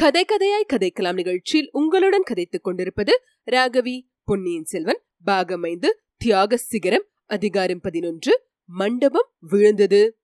கதை கதையாய் கதைக்கலாம் நிகழ்ச்சியில் உங்களுடன் கதைத்துக் கொண்டிருப்பது ராகவி பொன்னியின் செல்வன் பாகமைந்து தியாக சிகரம் அதிகாரம் பதினொன்று மண்டபம் விழுந்தது.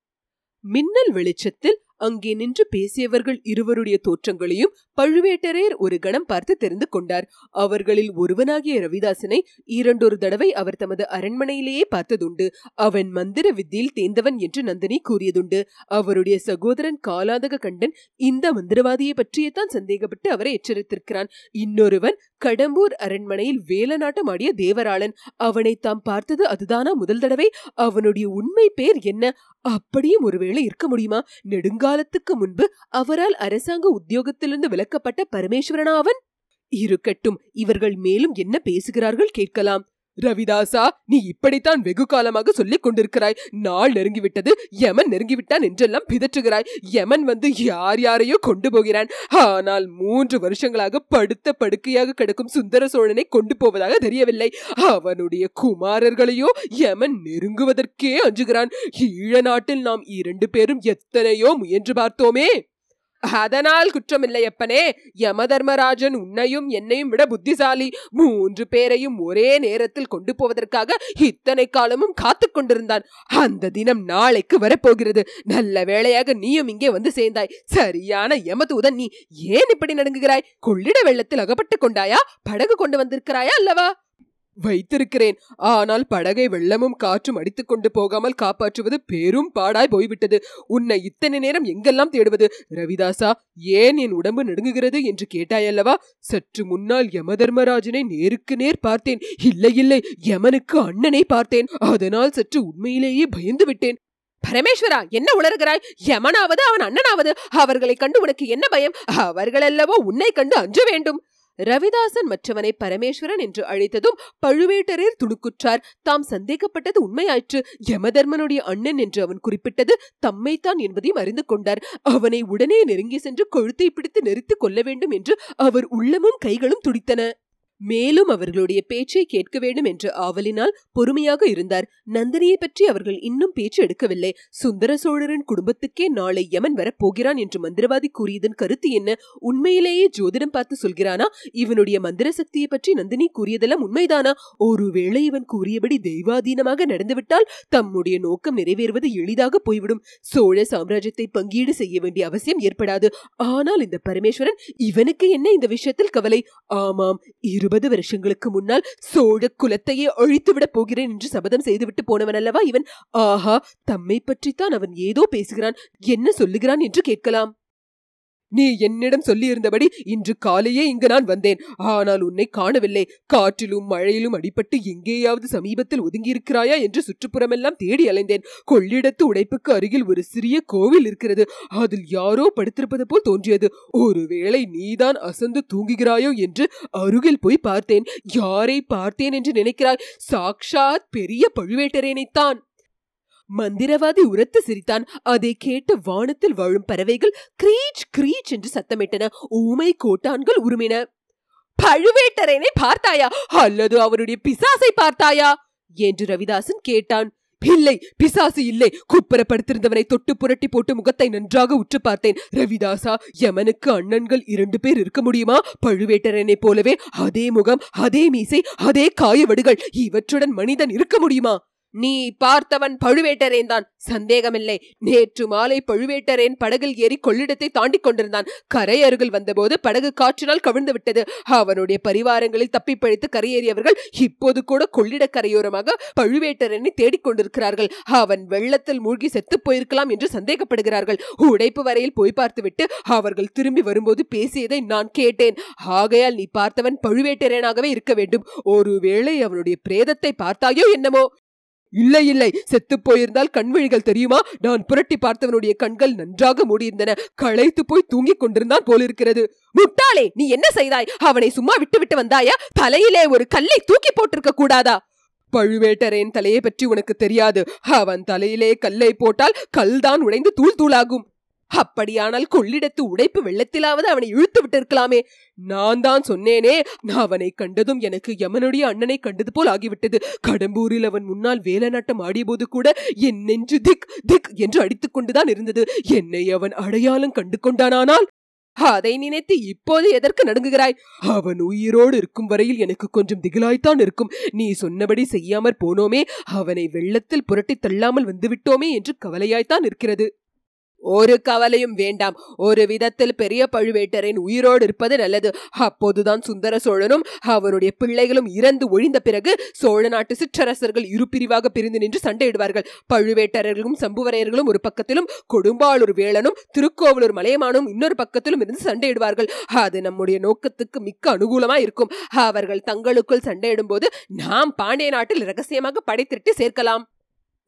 மின்னல் வெளிச்சத்தில் அங்கே நின்று பேசியவர்கள் இருவருடைய தோற்றங்களையும் பழுவேட்டரையர் ஒரு கணம் பார்த்து தெரிந்து கொண்டார். அவர்களில் ஒருவனாகிய ரவிதாசனை இரண்டொரு தடவை அவர் தமது அரண்மனையிலேயே பார்த்ததுண்டு. அவன் மந்திர வித்தியில் தேர்ந்தவன் என்று நந்தினி கூறியதுண்டு. அவருடைய சகோதரன் காலாதக கண்டன் இந்த மந்திரவாதியை பற்றியத்தான் சந்தேகப்பட்டு அவரை எச்சரித்திருக்கிறான். இன்னொருவன் கடம்பூர் அரண்மனையில் வேலநாட்டம் ஆடிய தேவராளன். அவனை தாம் பார்த்தது அதுதானா? முதல் தடவை அவனுடைய உண்மை பேர் என்ன? அப்படியும் ஒருவேளை இருக்க முடியுமா? நெடுங்காலத்துக்கு முன்பு அவரால் அரசாங்க உத்தியோகத்திலிருந்து விலக்கப்பட்ட பரமேஸ்வரனா அவன் இருக்கட்டும் இவர்கள் மேலும் என்ன பேசுகிறார்கள் கேட்கலாம். ரவிதாசா நீ இப்படித்தான் வெகு காலமாக சொல்லிக் கொண்டிருக்கிறாய். நாள் நெருங்கிவிட்டது யமன் நெருங்கிவிட்டான் என்றெல்லாம் பிதற்றுகிறாய். யமன் வந்து யார் யாரையோ கொண்டு போகிறான். ஆனால் மூன்று வருஷங்களாக படுத்த படுக்கையாக கிடக்கும் சுந்தர சோழனை கொண்டு போவதாக தெரியவில்லை. அவனுடைய குமாரர்களையோ யமன் நெருங்குவதற்கே அஞ்சுகிறான். ஈழ நாட்டில் நாம் இரண்டு பேரும் எத்தனையோ முயன்று பார்த்தோமே. அதனால் குற்றமில்லை அப்பனே. யமதர்மராஜன் உன்னையும் என்னையும் விட புத்திசாலி. மூன்று பேரையும் ஒரே நேரத்தில் கொண்டு போவதற்காக இத்தனை காலமும் காத்து கொண்டிருந்தான். அந்த தினம் நாளைக்கு வரப்போகிறது. நல்ல வேளையாக நீயும் இங்கே வந்து சேர்ந்தாய். சரியான யமதூதன் நீ. ஏன் இப்படி நடுங்குகிறாய்? கொள்ளிட வெள்ளத்தில் அகப்பட்டு கொண்டாயா? படகு கொண்டு வந்திருக்கிறாயா அல்லவா? வைத்திருக்கிறேன். ஆனால் படகை வெள்ளமும் காற்றும் அடித்துக் கொண்டு போகாமல் காப்பாற்றுவது பெரும் பாடாய் போய்விட்டது. உன்னை இத்தனை நேரம் எங்கெல்லாம் தேடுவது? ரவிதாசா ஏன் என் உடம்பு நடுங்குகிறது என்று கேட்டாயல்லவா? சற்று முன்னால் யமதர்மராஜனை நேருக்கு நேர் பார்த்தேன். இல்லை இல்லை யமனுக்கு அண்ணனை பார்த்தேன். அதனால் சற்று உண்மையிலேயே பயந்து விட்டேன் பரமேஸ்வரா என்ன உளறுகிறாய்? யமனாவது அவன் அண்ணனாவது. அவர்களை கண்டு உனக்கு என்ன பயம்? அவர்களல்லவோ உன்னை கண்டு அஞ்ச வேண்டும். ரவிதாசன் மற்றவனை பரமேஸ்வரன் என்று அழைத்ததும் பழுவேட்டரர் துணுக்குற்றார். தாம் சந்தேகப்பட்டது உண்மையாயிற்று. யமதர்மனுடைய அண்ணன் என்று அவன் குறிப்பிட்டது தம்மைத்தான் என்பதையும் அறிந்து கொண்டார். அவனை உடனே நெருங்கி சென்று கொழுத்தை பிடித்து நெரித்து கொள்ள வேண்டும் என்று அவர் உள்ளமும் கைகளும் துடித்தன. மேலும் அவர்களுடைய பேச்சை கேட்க வேண்டும் என்ற ஆவலினால் பொறுமையாக இருந்தார். நந்தினியை பற்றி அவர்கள் இன்னும் பேச்சு எடுக்கவில்லை. சுந்தர சோழரின் குடும்பத்துக்கே நாளை யமன் வரப்போகிறான் என்று மந்திரவாதி கூறியதன் கருத்து என்ன? உண்மையிலேயே ஜோதிடம் பார்த்து சொல்கிறானா? இவனுடைய மந்திர சக்தியை பற்றி நந்தினி கூறியதெல்லாம் உண்மைதானா? ஒருவேளை இவன் கூறியபடி தெய்வாதீனமாக நடந்துவிட்டால் தம்முடைய நோக்கம் நிறைவேறுவது எளிதாக போய்விடும். சோழ சாம்ராஜ்யத்தை பங்கீடு செய்ய வேண்டிய அவசியம் ஏற்படாது. ஆனால் இந்த பரமேஸ்வரன் இவனுக்கு என்ன இந்த விஷயத்தில் கவலை? ஆமாம் இரு இருபது வருஷங்களுக்கு முன்னால் சோழ குலத்தையே அழித்துவிடப் போகிறேன் என்று சபதம் செய்துவிட்டு போனவன் அல்லவா இவன்? ஆஹா தம்மை பற்றித்தான் அவன் ஏதோ பேசுகிறான். என்ன சொல்லுகிறான் என்று கேட்கலாம். நீ என்னிடம் சொல்லியிருந்தபடி இன்று காலையே இங்கு நான் வந்தேன். ஆனால் உன்னை காணவில்லை. காற்றிலும் மழையிலும் அடிபட்டு எங்கேயாவது சமீபத்தில் ஒதுங்கியிருக்கிறாயா என்று சுற்றுப்புறமெல்லாம் தேடி அலைந்தேன். கொள்ளிடத்து உடைப்புக்கு அருகில் ஒரு சிறிய கோவில் இருக்கிறது. அதில் யாரோ படுத்திருப்பது போல் தோன்றியது. ஒருவேளை நீதான் அசந்து தூங்குகிறாயோ என்று அருகில் போய் பார்த்தேன். யாரை பார்த்தேன் என்று நினைக்கிறாய்? சாக்ஷாத் பெரிய பழுவேட்டரேனைத்தான். மந்திரவாதி உரத்து சிரித்தான். அதை கேட்டு வானத்தில் வாழும் பறவைகள் கிரீச் கிரீச் என்று சத்தமிட்டன. ஊமை கோட்டான்கள் உருமின. பழுவேட்டரையனை பார்த்தாயா? அல்லது அவருடைய பிசாசை பார்த்தாயா? என்று ரவிதாசன் கேட்டான். இல்லை பிசாசு இல்லை. குப்பரப்படுத்திருந்தவனை தொட்டு புரட்டி போட்டு முகத்தை நன்றாக உற்று பார்த்தேன். ரவிதாசா யமனுக்கு அண்ணன்கள் இரண்டு பேர் இருக்க முடியுமா? பழுவேட்டரனை போலவே அதே முகம் அதே மீசை அதே காயவடுகள். இவற்றுடன் மனிதன் இருக்க முடியுமா? நீ பார்த்தவன் பழுவேட்டரேன் தான் சந்தேகமில்லை. நேற்று மாலை பழுவேட்டரேன் படகில் ஏறி கொள்ளிடத்தை தாண்டிக் கொண்டிருந்தான். கரை அருகில் வந்தபோது படகு காற்றினால் கவிழ்ந்து விட்டது. அவனுடைய பரிவாரங்களில் தப்பி பழித்து கரையேறியவர்கள் இப்போது கூட கொள்ளிட கரையோரமாக பழுவேட்டரனை தேடிக் கொண்டிருக்கிறார்கள். அவன் வெள்ளத்தில் மூழ்கி செத்து போயிருக்கலாம் என்று சந்தேகப்படுகிறார்கள். உடைப்பு வரையில் போய் பார்த்துவிட்டு அவர்கள் திரும்பி வரும்போது பேசியதை நான் கேட்டேன். ஆகையால் நீ பார்த்தவன் பழுவேட்டரேனாகவே இருக்க வேண்டும். ஒருவேளை அவனுடைய பிரேதத்தை பார்த்தாயோ என்னமோ? இல்லை இல்லை. செத்து போயிருந்தால் கண்விழிகள் தெரியுமா? நான் புரட்டி பார்த்தவனுடைய கண்கள் நன்றாக மூடியிருந்தன. களைத்து போய் தூங்கிக் கொண்டிருந்தான் போலிருக்கிறது. முட்டாளே நீ என்ன செய்தாய்? அவனை சும்மா விட்டு விட்டு வந்தாயா? தலையிலே ஒரு கல்லை தூக்கி போட்டிருக்க கூடாதா? பழுவேட்டரேன் தலையை பற்றி உனக்கு தெரியாது. அவன் தலையிலே கல்லை போட்டால் கல்தான் உடைந்து தூள் தூளாகும். அப்படியானால் கொள்ளிடத்து உடைப்பு வெள்ளத்திலாவது அவனை இழுத்து விட்டிருக்கலாமே. நான் தான் சொன்னேனே அவனை கண்டதும் எனக்கு யமனுடைய அண்ணனை கண்டது போல் ஆகிவிட்டது. கடம்பூரில் அவன் முன்னால் வேலநாட்டம் ஆடியபோது கூட என் நெஞ்சு திக் திக் என்று அடித்துக் கொண்டுதான் இருந்தது. என்னை அவன் அடையாளம் கண்டு கொண்டானால் அதை நினைத்து இப்போது எதற்கு நடுங்குகிறாய்? அவன் உயிரோடு இருக்கும் வரையில் எனக்கு கொஞ்சம் திகிலாய்த்தான் இருக்கும். நீ சொன்னபடி செய்யாமற் போனோமே அவனை வெள்ளத்தில் புரட்டி தள்ளாமல் வந்துவிட்டோமே என்று கவலையாய்த்தான் இருக்கிறது. ஒரு கவலையும் வேண்டாம். ஒரு விதத்தில் பெரிய பழுவேட்டரின் உயிரோடு இருப்பது நல்லது. அப்போதுதான் சுந்தர சோழனும் அவருடைய பிள்ளைகளும் இறந்து ஒழிந்த பிறகு சோழ நாட்டு சிற்றரசர்கள் இரு பிரிவாக பிரிந்து நின்று சண்டையிடுவார்கள். பழுவேட்டரர்களும் சம்புவரையர்களும் ஒரு பக்கத்திலும் கொடும்பாளூர் வேளனும் திருக்கோவலூர் மலையமானும் இன்னொரு பக்கத்திலும் இருந்து சண்டையிடுவார்கள். அது நம்முடைய நோக்கத்துக்கு மிக்க அனுகூலமா இருக்கும். அவர்கள் தங்களுக்குள் சண்டையிடும் போது நாம் பாண்டிய நாட்டில் ரகசியமாக படை திரட்டி சேர்க்கலாம்.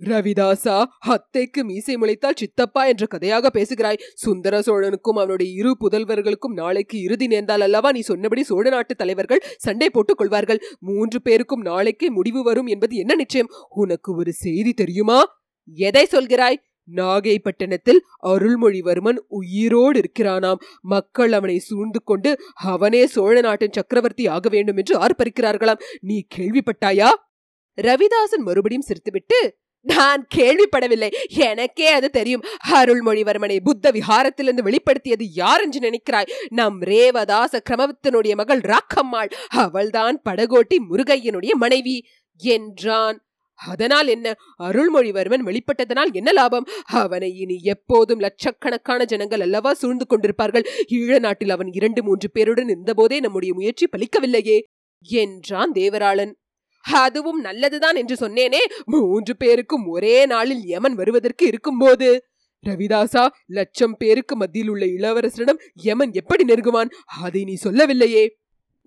ரவிதாசா அத்தைக்கு மீசை முளைத்தால் சித்தப்பா என்ற கதையாக பேசுகிறாய். சுந்தர சோழனுக்கும் அவனுடைய இரு புதல்வர்களுக்கும் நாளைக்கு இறுதி நேர்ந்தால் அல்லவா நீ சொன்னபடி சோழ நாட்டு தலைவர்கள் சண்டை போட்டுக் கொள்வார்கள். மூன்று பேருக்கும் நாளைக்கே முடிவு வரும் என்பது என்ன நிச்சயம்? உனக்கு ஒரு செய்தி தெரியுமா? எதை சொல்கிறாய்? நாகைப்பட்டினத்தில் அருள்மொழிவர்மன் உயிரோடு இருக்கிறானாம். மக்கள் அவனை சூழ்ந்து கொண்டு அவனே சோழ நாட்டின் சக்கரவர்த்தி ஆக வேண்டும் என்று ஆர்ப்பரிக்கிறார்களாம். நீ கேள்விப்பட்டாயா? ரவிதாசன் மறுபடியும் சிரித்துவிட்டு நான் கேள்விப்படவில்லை. எனக்கே அது தெரியும். அருள்மொழிவர்மனை புத்த விஹாரத்திலிருந்து வெளிப்படுத்தியது யார் என்று நினைக்கிறாய்? நம் ரேவதாச கிரமத்தினுடைய மகள் ராக்கம்மாள். அவள்தான் படகோட்டி முருகையனுடைய மனைவி. என்றான். அதனால் என்ன? அருள்மொழிவர்மன் வெளிப்பட்டதனால் என்ன லாபம்? அவனை இனி எப்போதும் லட்சக்கணக்கான ஜனங்கள் அல்லவா சூழ்ந்து கொண்டிருப்பார்கள்? ஈழ நாட்டில் அவன் இரண்டு மூன்று பேருடன் இருந்தபோதே நம்முடைய முயற்சி பலிக்கவில்லையே? என்றான் தேவராளன். அதுவும் நல்லதுதான் என்று சொன்னேனே. மூன்று பேருக்கும் ஒரே நாளில் யமன் வருவதற்கு இருக்கும்போது? ரவிதாசா லட்சம் பேருக்கு மத்தியில் உள்ள இளவரசரிடம் யமன் எப்படி நெருங்குவான்? அதை நீ சொல்லவில்லையே.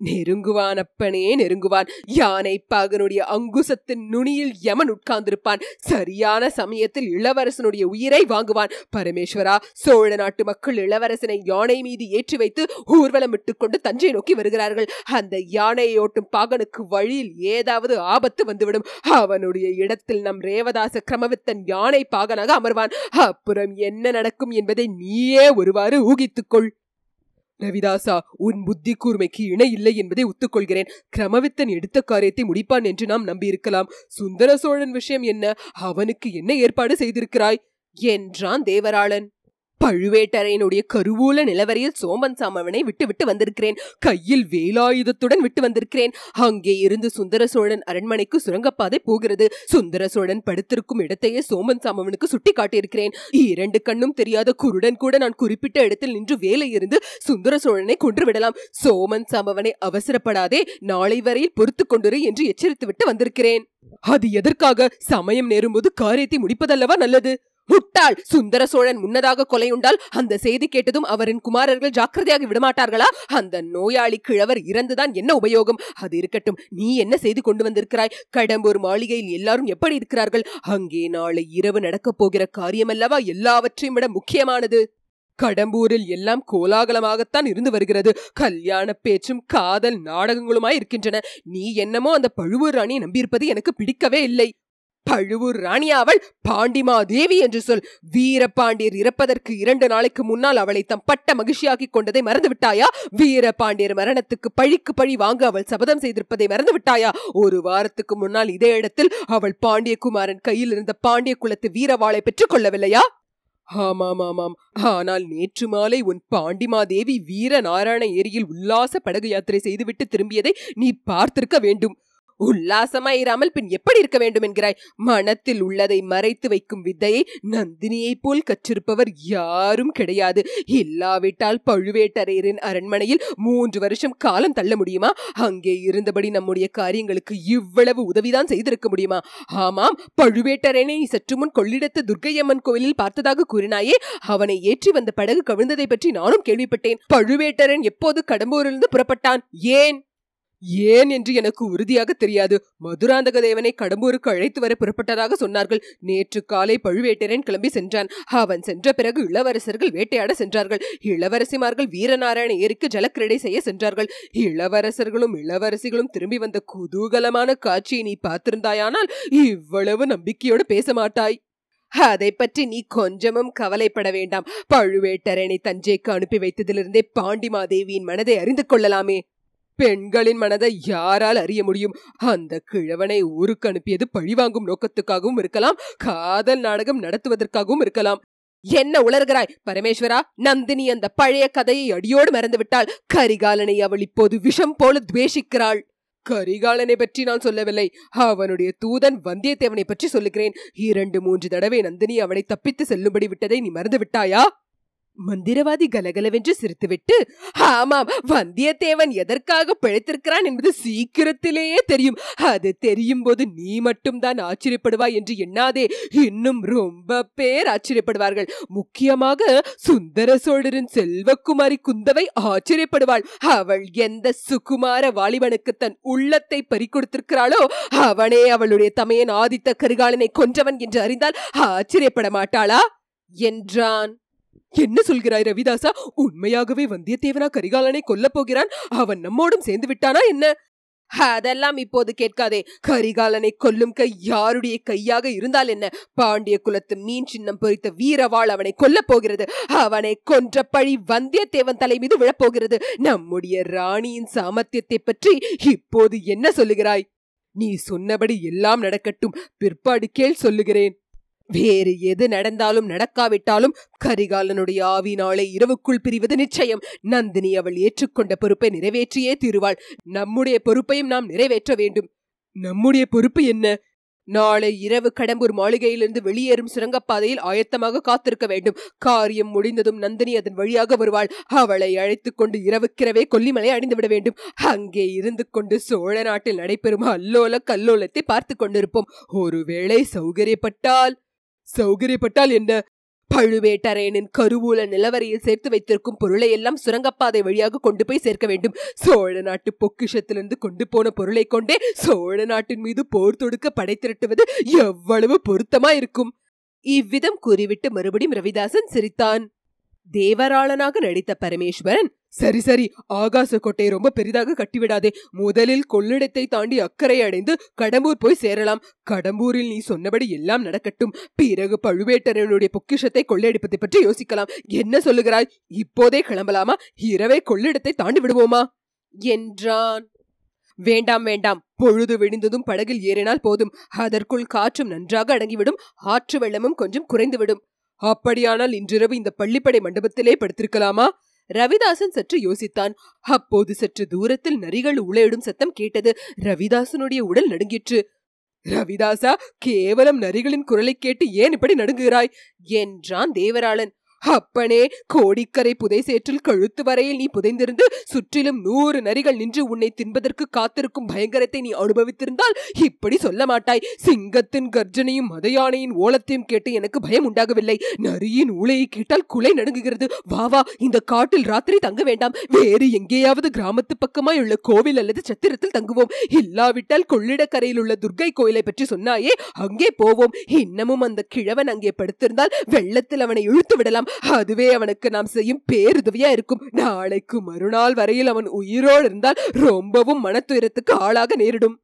நெருங்குவான் அப்பனே நெருங்குவான். யானை பாகனுடைய அங்குசத்தின் நுனியில் யமன் உட்கார்ந்திருப்பான். சரியான சமயத்தில் இளவரசனுடைய உயிரை வாங்குவான். பரமேஸ்வரா சோழ நாட்டு மக்கள் இளவரசனை யானை மீது ஏற்றி வைத்து ஊர்வலம் கொண்டு தஞ்சை நோக்கி வருகிறார்கள். அந்த யானையை ஓட்டும் பாகனுக்கு வழியில் ஏதாவது ஆபத்து வந்துவிடும். அவனுடைய இடத்தில் நம் ரேவதாச கிரமவித்தன் யானை பாகனாக அமர்வான். அப்புறம் என்ன நடக்கும் என்பதை நீயே ஒருவாறு ஊகித்துக்கொள். ரவிதாசா உன் புத்தி கூர்மைக்கு இணை இல்லை என்பதை ஒத்துக்கொள்கிறேன். கிரமவித்தன் எடுத்த காரியத்தை முடிப்பான் என்று நாம் நம்பியிருக்கலாம். சுந்தர சோழன் விஷயம் என்ன? அவனுக்கு என்ன ஏற்பாடு செய்திருக்கிறாய்? என்றான் தேவராளன். பழுவேட்டரையனுடைய கருவூல நிலவரையில் சோமன் சாமவனை விட்டு விட்டு வந்திருக்கிறேன். கையில் வேலாயுதத்துடன் விட்டு வந்திருக்கிறேன். அங்கே இருந்து சுந்தர சோழன் அரண்மனைக்கு சுரங்கப்பாதை போகிறது. சுந்தர சோழன் படுத்திருக்கும் இடத்தையே சோமன் சாமவனுக்கு சுட்டி காட்டியிருக்கிறேன் இரண்டு கண்ணும் தெரியாத குருடன் கூட நான் குறிப்பிட்ட இடத்தில் நின்று வேலை இருந்து சுந்தர சோழனை கொன்றுவிடலாம் சோமன் சாமவனை அவசரப்படாதே நாளை வரையில் பொறுத்து கொண்டுரு என்று எச்சரித்துவிட்டு வந்திருக்கிறேன். அது எதற்காக? சமயம் நேரும்போது காரியத்தை முடிப்பதல்லவா நல்லது? முட்டாள் சுந்தர சோழன் முன்னதாக கொலையுண்டால் அந்த செய்தி கேட்டதும் அவரின் குமாரர்கள் ஜாக்கிரதையாக விடமாட்டார்களா? அந்த நோயாளி கிழவர் இறந்துதான் என்ன உபயோகம்? அது இருக்கட்டும். நீ என்ன செய்து கொண்டு வந்திருக்கிறாய்? கடம்பூர் மாளிகையில் எல்லாரும் எப்படி இருக்கிறார்கள்? அங்கே நாளை இரவு நடக்கப் போகிற காரியமல்லவா? எல்லாவற்றையும் விட முக்கியமானது. கடம்பூரில் எல்லாம் கோலாகலமாகத்தான் இருந்து வருகிறது. கல்யாண பேச்சும் காதல் நாடகங்களுமாய் இருக்கின்றன. நீ என்னமோ அந்த பழுவூர் ராணியை நம்பியிருப்பது எனக்கு பிடிக்கவே இல்லை. பழுவூர் ராணியாவள் பாண்டிமா தேவி என்று சொல். வீரபாண்டியர் இறப்பதற்கு இரண்டு நாளைக்கு முன்னால் அவளை தம் பட்ட மகிழ்ச்சியாக்கிக் கொண்டதை மறந்து விட்டாயா வீரபாண்டியர் மரணத்துக்கு பழிக்கு பழி வாங்க அவள் சபதம் செய்திருப்பதை மறந்து விட்டாயா ஒரு வாரத்துக்கு முன்னால் இதே இடத்தில் அவள் பாண்டியகுமாரன் கையில் இருந்த பாண்டிய குலத்து வீரவாளை பெற்றுக் கொள்ளவில்லையா? ஆமாம் ஆமாம் ஆனால் நேற்று மாலை உன் பாண்டிமாதேவி வீர நாராயண ஏரியில் உல்லாச படகு யாத்திரை செய்துவிட்டு திரும்பியதை நீ பார்த்திருக்க வேண்டும். உல்லாசமாயிராமல் பின் எப்படி இருக்க வேண்டும் என்கிறாய்? மனத்தில் உள்ளதை மறைத்து வைக்கும் வித்தையை நந்தினியைப் போல் கற்றிருப்பவர் யாரும் கிடையாது. இல்லாவிட்டால் பழுவேட்டரையரின் அரண்மனையில் மூன்று வருஷம் காலம் தள்ள முடியுமா? அங்கே இருந்தபடி நம்முடைய காரியங்களுக்கு இவ்வளவு உதவிதான் செய்திருக்க முடியுமா? ஆமாம் பழுவேட்டரையனை சற்று முன் கொள்ளிடத்து துர்க்கையம்மன் கோவிலில் பார்த்ததாக கூறினாயே அவனை ஏற்றி வந்த படகு கவிழ்ந்ததை பற்றி நானும் கேள்விப்பட்டேன். பழுவேட்டரன் எப்போது கடம்பூரிலிருந்து புறப்பட்டான்? ஏன்? ஏன் என்று எனக்கு உறுதியாக தெரியாது. மதுராந்தக தேவனை கடம்பூருக்கு அழைத்து வர புறப்பட்டதாக சொன்னார்கள். நேற்று காலை பழுவேட்டரன் கிளம்பி சென்றான். அவன் சென்ற பிறகு இளவரசர்கள் வேட்டையாட சென்றார்கள். இளவரசிமார்கள் வீரநாராயண ஏரிக்கு ஜலக்கிரடை செய்ய சென்றார்கள். இளவரசர்களும் இளவரசிகளும் திரும்பி வந்த குதூகலமான காட்சியை நீ பார்த்திருந்தாயானால் இவ்வளவு நம்பிக்கையோடு பேச மாட்டாய். அதை பற்றி நீ கொஞ்சமும் கவலைப்பட வேண்டாம். பழுவேட்டரனை தஞ்சைக்கு அனுப்பி வைத்ததிலிருந்தே பாண்டிமாதேவியின் மனதை அறிந்து கொள்ளலாமே. பெண்களின் மனதை யாரால் அறிய முடியும்? அந்த கிழவனை ஊருக்கு அனுப்பியது பழிவாங்கும் நோக்கத்துக்காகவும் இருக்கலாம் காதல் நாடகம் நடத்துவதற்காகவும் இருக்கலாம். என்ன உளர்கிறாய் பரமேஸ்வரா? நந்தினி அந்த பழைய கதையை அடியோடு மறந்துவிட்டாள் கரிகாலனை அவள் இப்போது விஷம் போல துவேஷிக்கிறாள். கரிகாலனை பற்றி நான் சொல்லவில்லை. அவனுடைய தூதன் வந்தியத்தேவனை பற்றி சொல்லுகிறேன். இரண்டு மூன்று தடவை நந்தினி அவனை தப்பித்து செல்லும்படி விட்டதை நீ மறந்து விட்டாயா? மந்திரவாதி கலகலவென்று சிரித்துவிட்டு ஆமாம் வந்தியத்தேவன் எதற்காக பிழைத்திருக்கிறான் என்பது சீக்கிரத்திலேயே தெரியும். அது தெரியும் போது நீ மட்டும்தான் ஆச்சரியப்படுவாய் என்று எண்ணாதே. இன்னும் ரொம்ப பேர் ஆச்சரியப்படுவார்கள். முக்கியமாக சுந்தர சோழரின் செல்வக்குமாரி குந்தவை ஆச்சரியப்படுவாள். அவள் எந்த சுகுமார வாலிபனுக்கு தன் உள்ளத்தை பறிக்கொடுத்திருக்கிறாளோ அவனே அவளுடைய தமையன் ஆதித்த கரிகாலனை கொன்றவன் என்று அறிந்தால் ஆச்சரியப்பட மாட்டாளா? என்றான். என்ன சொல்கிறாய் ரவிதாசா? உண்மையாகவே வந்தியத்தேவனா கரிகாலனை கொல்லப் போகிறான்? அவன் நம்மோடும் சேர்ந்து விட்டானா என்ன? அதெல்லாம் இப்போது கேட்காதே. கரிகாலனை கொல்லும் கை யாருடைய கையாக இருந்தால் என்ன? பாண்டிய குலத்து மீன் சின்னம் பொறித்த வீரவாள் அவனை கொல்லப் போகிறது. அவனை கொன்ற பழி வந்தியத்தேவன் தலை மீது விழப்போகிறது நம்முடைய ராணியின் சாமர்த்தியத்தை பற்றி இப்போது என்ன சொல்லுகிறாய்? நீ சொன்னபடி எல்லாம் நடக்கட்டும். பிற்பாடு கேள் சொல்லுகிறேன். வேறு எது நடந்தாலும் நடக்காவிட்டாலும் கரிகாலனுடைய ஆவி நாளை இரவுக்குள் பிரிவது நிச்சயம். நந்தினி அவள் ஏற்றுக்கொண்ட பொறுப்பை நிறைவேற்றியே தீருவாள். நம்முடைய பொறுப்பையும் நாம் நிறைவேற்ற வேண்டும். நம்முடைய பொறுப்பு என்ன? நாளை இரவு கடம்பூர் மாளிகையிலிருந்து வெளியேறும் சுரங்கப்பாதையில் ஆயத்தமாக காத்திருக்க வேண்டும். காரியம் முடிந்ததும் நந்தினி அதன் வழியாக வருவாள். அவளை அழைத்துக் கொண்டு இரவுக்கிரவே கொல்லிமலை அடைந்துவிட வேண்டும். அங்கே இருந்து கொண்டு சோழ நாட்டில் நடைபெறும் அல்லோல கல்லோலத்தை பார்த்து கொண்டிருப்போம். ஒருவேளை சௌகரியப்பட்டால் சௌகரியப்பட்டால் என்ன? பழுவேட்டரையனின் கருவூல நிலவரையில் சேர்த்து வைத்திருக்கும் பொருளை எல்லாம் சுரங்கப்பாதை வழியாக கொண்டு போய் சேர்க்க வேண்டும். சோழ நாட்டு பொக்கிஷத்திலிருந்து கொண்டு போன பொருளை கொண்டே சோழ நாட்டின் மீது போர் தொடுக்க படை திரட்டுவது எவ்வளவு பொருத்தமா இருக்கும் இவ்விதம் கூறிவிட்டு மறுபடியும் ரவிதாசன் சிரித்தான். தேவராளனாக நடித்த பரமேஸ்வரன் சரி சரி. ஆகாச கோட்டையை ரொம்ப பெரிதாக கட்டிவிடாதே. முதலில் கொள்ளிடத்தை தாண்டி அக்கறை அடைந்து கடம்பூர் போய் சேரலாம். கடம்பூரில் நீ சொன்னபடி எல்லாம் நடக்கட்டும். பிறகு பழுவேட்டரனுடைய பொக்கிஷத்தை கொள்ளையடிப்பதை பற்றி யோசிக்கலாம். என்ன சொல்லுகிறாய்? இப்போதே கிளம்பலாமா? இரவே கொள்ளிடத்தை தாண்டி விடுவோமா? என்றான். வேண்டாம் வேண்டாம். பொழுது விடிந்ததும் படகில் ஏறினால் போதும். அதற்குள் காற்றும் நன்றாக அடங்கிவிடும். ஆற்று வெள்ளமும் கொஞ்சம் குறைந்துவிடும். அப்படியானால் இன்றிரவு இந்த பள்ளிப்படை மண்டபத்திலே படுத்திருக்கலாமா? ரவிதாசன் சற்று யோசித்தான். அப்போது சற்று தூரத்தில் நரிகள் உளையிடும் சத்தம் கேட்டது. ரவிதாசனுடைய உடல் நடுங்கிற்று. ரவிதாசா கேவலம் நரிகளின் குரலை கேட்டு ஏன் இப்படி நடுங்குகிறாய்? என்றான் தேவராளன். அப்பனே கோடிக்கரை புதை சேற்றில் கழுத்து வரையில் நீ புதைந்திருந்து சுற்றிலும் நூறு நரிகள் நின்று உன்னை தின்பதற்கு காத்திருக்கும் பயங்கரத்தை நீ அனுபவித்திருந்தால் இப்படி சொல்ல மாட்டாய். சிங்கத்தின் கர்ஜனையும் மதையானையின் ஓலத்தையும் கேட்டு எனக்கு பயம் உண்டாகவில்லை. நரியின் ஊழையை கேட்டால் குலை நடுங்குகிறது. வா வா இந்த காட்டில் ராத்திரி தங்க வேண்டாம். வேறு எங்கேயாவது கிராமத்து பக்கமாய் உள்ள கோவில் அல்லது சத்திரத்தில் தங்குவோம். இல்லாவிட்டால் கொள்ளிடக்கரையில் உள்ள துர்கை கோயிலை பற்றி சொன்னாயே அங்கே போவோம். இன்னமும் அந்த கிழவன் அங்கே படுத்திருந்தால் வெள்ளத்தில் அவனை இழுத்து விடலாம். அதுவே அவனுக்கு நாம் செய்யும் பேருதவியா இருக்கும். நாளைக்கு மறுநாள் வரையில் அவன் உயிரோடு இருந்தால் ரொம்பவும் மனத்துயரத்துக்கு ஆளாக நேரிடும்.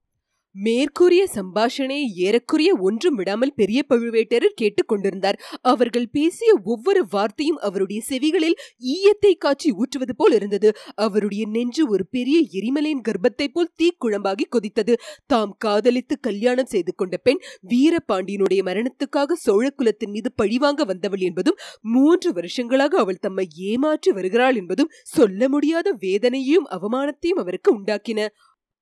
மேற்கூறிய சம்பாஷணையை ஏறக்குறைய ஒன்றும் விடாமல் பெரிய பழுவேட்டரர் கேட்டுக்கொண்டிருந்தார். அவர்கள் பேசிய ஒவ்வொரு வார்த்தையும் அவருடைய செவிகளில் ஈயத்தை காட்சி ஊற்றுவது போல் இருந்தது. அவருடைய நெஞ்சு ஒரு பெரிய எரிமலையின் கர்ப்பத்தைப் போல் தீக்குழம்பாகி கொதித்தது. தாம் காதலித்து கல்யாணம் செய்து கொண்ட பெண் வீரபாண்டியனுடைய மரணத்துக்காக சோழ குலத்தின் மீது பழிவாங்க வந்தவள் என்பதும் மூன்று வருஷங்களாக அவள் தம்மை ஏமாற்றி வருகிறாள் என்பதும் சொல்ல முடியாத வேதனையையும் அவமானத்தையும் அவருக்கு உண்டாக்கின.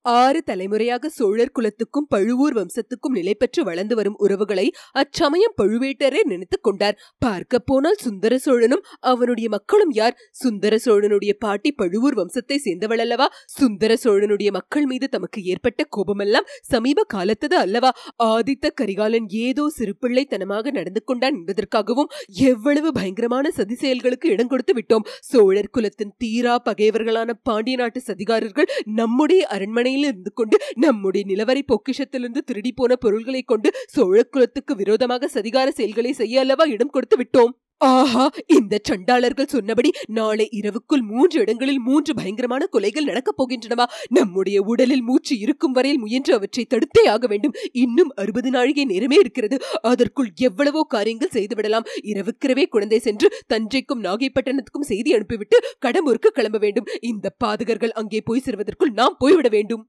ஆறு தலைமுறையாக சோழர் குலத்துக்கும் பழுவூர் வம்சத்துக்கும் நிலை பெற்று வளர்ந்து வரும் உறவுகளை அச்சமயம் பழுவேட்டரே நினைத்துக் கொண்டார். பார்க்க போனால் சுந்தர சோழனும் அவனுடைய மக்களும் யார்? சுந்தர சோழனுடைய பாட்டி பழுவூர் வம்சத்தை சேர்ந்தவள் அல்லவா? சுந்தர சோழனுடைய மக்கள் மீது தமக்கு ஏற்பட்ட கோபமெல்லாம் சமீப காலத்தது அல்லவா? ஆதித்த கரிகாலன் ஏதோ சிறுபிள்ளைத்தனமாக நடந்து கொண்டான் என்பதற்காகவும் எவ்வளவு பயங்கரமான சதி செயல்களுக்கு இடம் கொடுத்து விட்டோம். சோழர் குலத்தின் தீரா பகைவர்களான பாண்டிய நாட்டு சதிகாரர்கள் நம்முடைய அரண்மனை அரண்மனையில் இருந்து கொண்டு நம்முடைய நிலவரை பொக்கிஷத்திலிருந்து திருடி போன பொருள்களை கொண்டு சோழ குலத்துக்கு விரோதமாக சதிகார செயல்களை செய்ய அல்லவா இடம் கொடுத்து விட்டோம்? ஆஹா இந்த சண்டாளர்கள் சொன்னபடி நாளை இரவுக்குள் மூன்று இடங்களில் மூன்று பயங்கரமான கொலைகள் நடக்கப் போகின்றனவா? நம்முடைய உடலில் மூச்சு இருக்கும் வரையில் முயன்று அவற்றை தடுத்தே ஆக வேண்டும். இன்னும் அறுபது நாழிகை நேரமே இருக்கிறது. அதற்குள் எவ்வளவோ காரியங்கள் செய்துவிடலாம். இரவுக்கிரவே குழந்தை சென்று தஞ்சைக்கும் நாகைப்பட்டினத்துக்கும் செய்தி அனுப்பிவிட்டு கடம்பூருக்கு கிளம்ப வேண்டும். இந்த பாதகர்கள் அங்கே போய் சேர்வதற்குள் நாம் போய்விட வேண்டும்.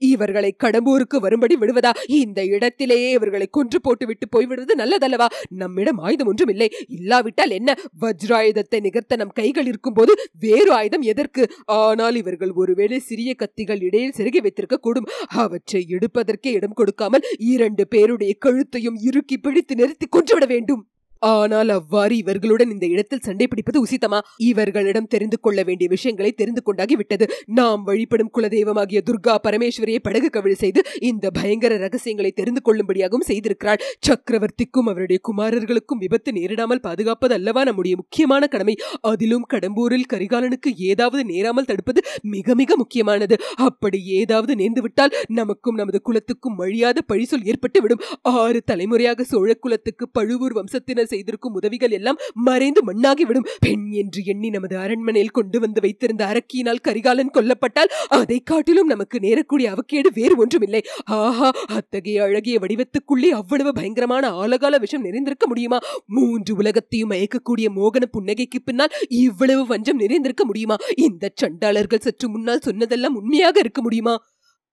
இவர்களை கடம்பூருக்கு வரும்படி விடுவதா? இந்த இடத்திலேயே இவர்களை கொன்று போட்டுவிட்டு போய்விடுவது நல்லதல்லவா? நம்மிடம் ஆயுதம் ஒன்றும் இல்லை. இல்லாவிட்டால் என்ன? வஜ்ராயுதத்தை நிகர்த்த நம் கைகள் இருக்கும்போது வேறு ஆயுதம் எதற்கு? ஆனால் இவர்கள் ஒருவேளை சிறிய கத்திகள் இடையில் செருகி வைத்திருக்க கூடும் அவற்றை எடுப்பதற்கே இடம் கொடுக்காமல் இரண்டு பேருடைய கழுத்தையும் இறுக்கி பிடித்து நிறுத்தி கொன்றுவிட வேண்டும். ஆனால் அவ்வாறு இவர்களுடன் இந்த இடத்தில் சண்டை பிடிப்பது உசித்தமா? இவர்களிடம் தெரிந்து கொள்ள வேண்டிய விஷயங்களை தெரிந்து கொண்டாகி விட்டது. நாம் வழிபடும் குலதெய்வமாகிய துர்கா பரமேஸ்வரியை படகு கவிழ் செய்து இந்த பயங்கர ரகசியங்களை தெரிந்து கொள்ளும்படியாகவும் செய்திருக்கிறாள். சக்கரவர்த்திக்கும் அவருடைய குமாரர்களுக்கும் விபத்து நேரிடாமல் பாதுகாப்பது அல்லவா நம்முடைய முக்கியமான கடமை. அதிலும் கடம்பூரில் கரிகாலனுக்கு ஏதாவது நேராமல் தடுப்பது மிக மிக முக்கியமானது. அப்படி ஏதாவது நேர்ந்துவிட்டால் நமக்கும் நமது குலத்துக்கும் வழியாத பழிசொல் ஏற்பட்டு விடும் ஆறு தலைமுறையாக சோழ குலத்துக்கு பழுவூர் வம்சத்தினர் செய்திருக்கும் உதவிகள் எல்லாம் மறைந்து மண்ணாகிவிடும். பெண் என்று எண்ணி நமது அரண்மனையில் கொண்டு வந்து வைத்திருந்த அரக்கியினால் கரிகாலன் கொல்லப்பட்டால் அதை காட்டிலும் நமக்கு நேரக்கூடிய அவக்கேடு வேறு ஒன்றுமில்லை. ஆஹா அத்தகைய அழகிய வடிவத்துக்குள்ளே அவ்வளவு பயங்கரமான ஆலகால விஷம் நிறைந்திருக்க முடியுமா? மூன்று உலகத்தையும் மயக்கக்கூடிய மோகன புன்னகைக்கு பின்னால் இவ்வளவு வஞ்சம் நிறைந்திருக்க முடியுமா? இந்த சண்டாளர்கள் சற்று முன்னால் சொன்னதெல்லாம் உண்மையாக இருக்க முடியுமா?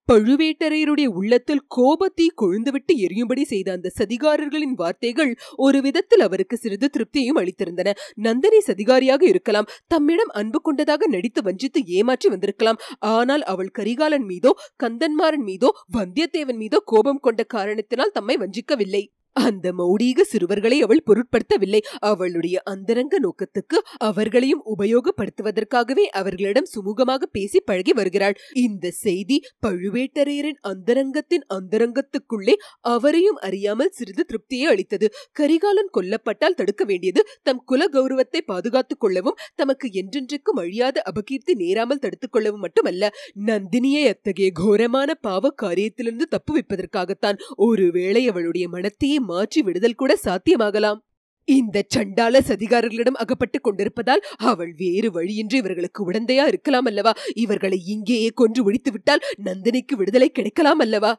பழுவேட்டரையருடைய உள்ளத்தில் கோபத்தை கொழுந்துவிட்டு எரியும்படி செய்த அந்த சதிகாரர்களின் வார்த்தைகள் ஒரு விதத்தில் அவருக்கு சிறிது திருப்தியையும் அளித்திருந்தன. நந்தினி சதிகாரியாக இருக்கலாம் தம்மிடம் அன்பு கொண்டதாக நடித்து வஞ்சித்து ஏமாற்றி வந்திருக்கலாம். ஆனால் அவள் கரிகாலன் மீதோ கந்தன்மாரன் மீதோ வந்தியத்தேவன் மீதோ கோபம் கொண்ட காரணத்தினால் தம்மை வஞ்சிக்கவில்லை. அந்த மௌடீக சிறுவர்களை அவள் பொருட்படுத்தவில்லை. அவளுடைய அந்தரங்க நோக்கத்துக்கு அவர்களையும் உபயோகப்படுத்துவதற்காகவே அவர்களிடம் சுமூகமாக பேசி பழகி வருகிறாள். இந்த செய்தி பழுவேட்டரையரின் அந்தரங்கத்தின் அந்தரங்கத்துக்குள்ளே அவரையும் அறியாமல் சிறிது திருப்தியை அளித்தது. கரிகாலன் கொல்லப்பட்டால் தடுக்க வேண்டியது தம் குல கௌரவத்தை பாதுகாத்துக் கொள்ளவும் தமக்கு என்றென்றைக்கும் அழியாத அபகீர்த்தி நேராமல் தடுத்துக் கொள்ளவும் மட்டுமல்ல நந்தினியை அத்தகைய கோரமான பாவ காரியத்திலிருந்து தப்புவிப்பதற்காகத்தான். ஒருவேளை அவளுடைய மனத்தையே மாற்றி விடுதல் கூட சாத்தியமாகலாம். இந்த சண்டால சதிகாரர்களிடம் அகப்பட்டுக் கொண்டிருப்பதால் அவள் வேறு வழியின்றி இவர்களுக்கு உடந்தையா இருக்கலாம் அல்லவா? இவர்களை இங்கேயே கொன்று ஒழித்துவிட்டால் நந்தினிக்கு விடுதலை கிடைக்கலாம் அல்லவா?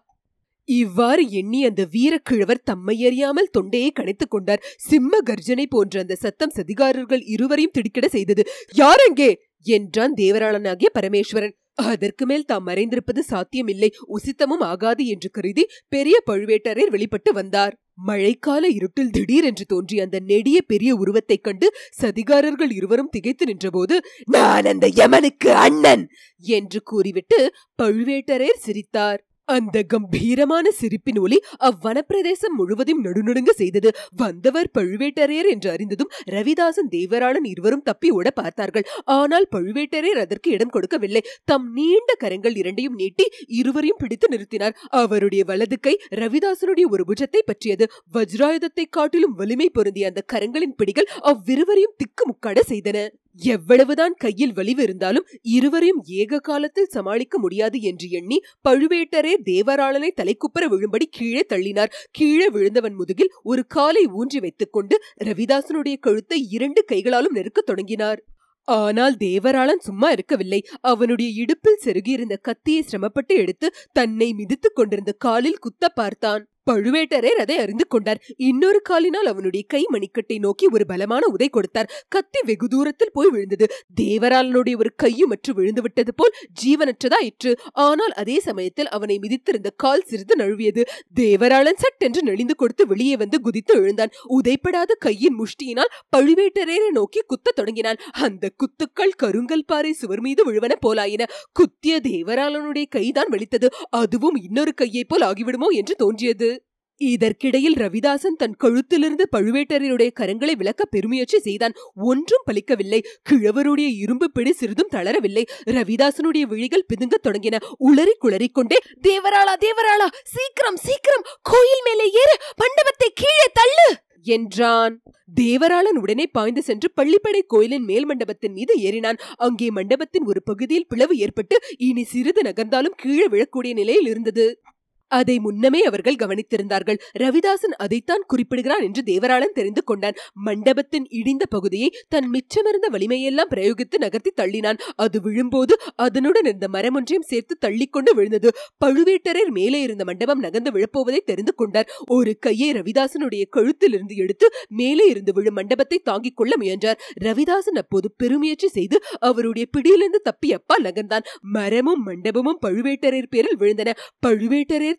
இவ்வாறு எண்ணி அந்த வீரக்கிழவர் தம்மை அறியாமல் தொண்டையை கணைத்துக் கொண்டார். சிம்ம கர்ஜனை போன்ற அந்த சத்தம் சதிகாரர்கள் இருவரையும் திடுக்கிட செய்தது. யார் அங்கே? என்றான் தேவராளனாகிய பரமேஸ்வரன். அதற்கு மேல் தாம் மறைந்திருப்பது சாத்தியமில்லை. உசித்தமும் ஆகாது என்று கருதி பெரிய பழுவேட்டரையர் வெளிப்பட்டு வந்தார். மழைக்கால இருட்டில் திடீரென்று தோன்றிய அந்த நெடிய பெரிய உருவத்தைக் கண்டு சதிகாரர்கள் இருவரும் திகைத்து நின்றபோது நான் அந்த யமனுக்கு அண்ணன்! என்று கூறிவிட்டு பழுவேட்டரையர் சிரித்தார். அந்த கம்பீரமான சிரிப்பின் ஒலி அவ்வனப்பிரதேசம் முழுவதும் நடுநடுங்க செய்தது. வந்தவர் பழுவேட்டரையர் என்று அறிந்ததும் ரவிதாசன் தேவராளன் இருவரும் தப்பி ஓட பார்த்தார்கள். ஆனால் பழுவேட்டரையர் அதற்கு இடம் கொடுக்கவில்லை. தம் நீண்ட கரங்கள் இரண்டையும் நீட்டி இருவரையும் பிடித்து நிறுத்தினார். அவருடைய வலது கை ரவிதாசனுடைய ஒரு புஜத்தை பற்றியது. வஜ்ராயுதத்தை காட்டிலும் வலிமை பொருந்திய அந்த கரங்களின் பிடிகள் அவ்விருவரையும் திக்குமுக்காட செய்தன. எவ்வளவுதான் கையில் வலிவு இருந்தாலும் இருவரையும் ஏக காலத்தில் சமாளிக்க முடியாது என்று எண்ணி பழுவேட்டரே தேவராளனை தலைக்குப்பர விழும்படி கீழே தள்ளினார். கீழே விழுந்தவன் முதுகில் ஒரு காலை ஊன்றி வைத்துக் கொண்டு ரவிதாசனுடைய கழுத்தை இரண்டு கைகளாலும் நெருக்கத் தொடங்கினார். ஆனால் தேவராளன் சும்மா இருக்கவில்லை. அவனுடைய இடுப்பில் செருகியிருந்த கத்தியை சிரமப்பட்டு எடுத்து தன்னை மிதித்துக் கொண்டிருந்த காலில் குத்த பார்த்தான். பழுவேட்டரையர் அதை அறிந்து கொண்டார். இன்னொரு காலினால் அவனுடைய கை மணிக்கட்டை நோக்கி ஒரு பலமான உதை கொடுத்தார். கத்தி வெகு தூரத்தில் போய் விழுந்தது. தேவராளனுடைய ஒரு கையும் அற்று விழுந்து விட்டது போல் ஜீவனற்றதாயிற்று ஆனால் அதே சமயத்தில் அவனை மிதித்திருந்த கால் சிறிது நழுவியது. தேவராளன் சட்டென்று நெளிந்து கொடுத்து வெளியே வந்து குதித்து எழுந்தான். உதைப்படாத கையின் முஷ்டியினால் பழுவேட்டரையரை நோக்கி குத்த தொடங்கினான். அந்த குத்துக்கள் கருங்கல் பாறை சுவர் மீது விழுவன போலாயின. குத்திய தேவராளனுடைய கைதான் வெளித்தது அதுவும் இன்னொரு கையைப் போல் ஆகிவிடுமோ என்று தோன்றியது. இதற்கிடையில் ரவிதாசன் தன் கழுத்திலிருந்து பழுவேட்டரையருடைய கரங்களை விளக்க பெருமுயற்சி செய்தான். ஒன்றும் பலிக்கவில்லை. கிழவருடைய இரும்பு பிடி சிறிதும் தளரவில்லை. ரவிதாசனுடைய விழிகள் பிதுங்க தொடங்கின. உளறி குளறிக்கொண்டே தேவராளா தேவராளா சீக்கிரம் சீக்கிரம் கோயில் மேலே ஏறு மண்டபத்தை கீழே தள்ளு! என்றான். தேவராளன் உடனே பாய்ந்து சென்று பள்ளிப்படை கோயிலின் மேல் மண்டபத்தின் மீது ஏறினான். அங்கே மண்டபத்தின் ஒரு பகுதியில் பிளவு ஏற்பட்டு இனி சிறிது நகர்ந்தாலும் கீழே விழக்கூடிய நிலையில் இருந்தது. அதை முன்னமே அவர்கள் கவனித்திருந்தார்கள். ரவிதாசன் அதைத்தான் குறிப்பிடுகிறான் என்று தேவராளன் தெரிந்து கொண்டான். மண்டபத்தின் இடிந்த பகுதியை தன் மிச்சமிருந்த வலிமையெல்லாம் பிரயோகித்து நகர்த்தி தள்ளினான். அது விழும்போது அதனுடன் இருந்த மரம் ஒன்றையும் சேர்த்து தள்ளிக்கொண்டு விழுந்தது. பழுவேட்டரர் மேலே இருந்த மண்டபம் நகர்ந்து விழப்போவதை தெரிந்து கொண்டார். ஒரு கையை ரவிதாசனுடைய கழுத்திலிருந்து எடுத்து மேலே இருந்து விழும் மண்டபத்தை தாங்கிக் கொள்ள முயன்றார். ரவிதாசன் அப்போது பெருமுயற்சி செய்து அவருடைய பிடியிலிருந்து தப்பி அப்பா நகர்ந்தான். மரமும் மண்டபமும் பழுவேட்டரர் பேரில் விழுந்தன. பழுவேட்டரர்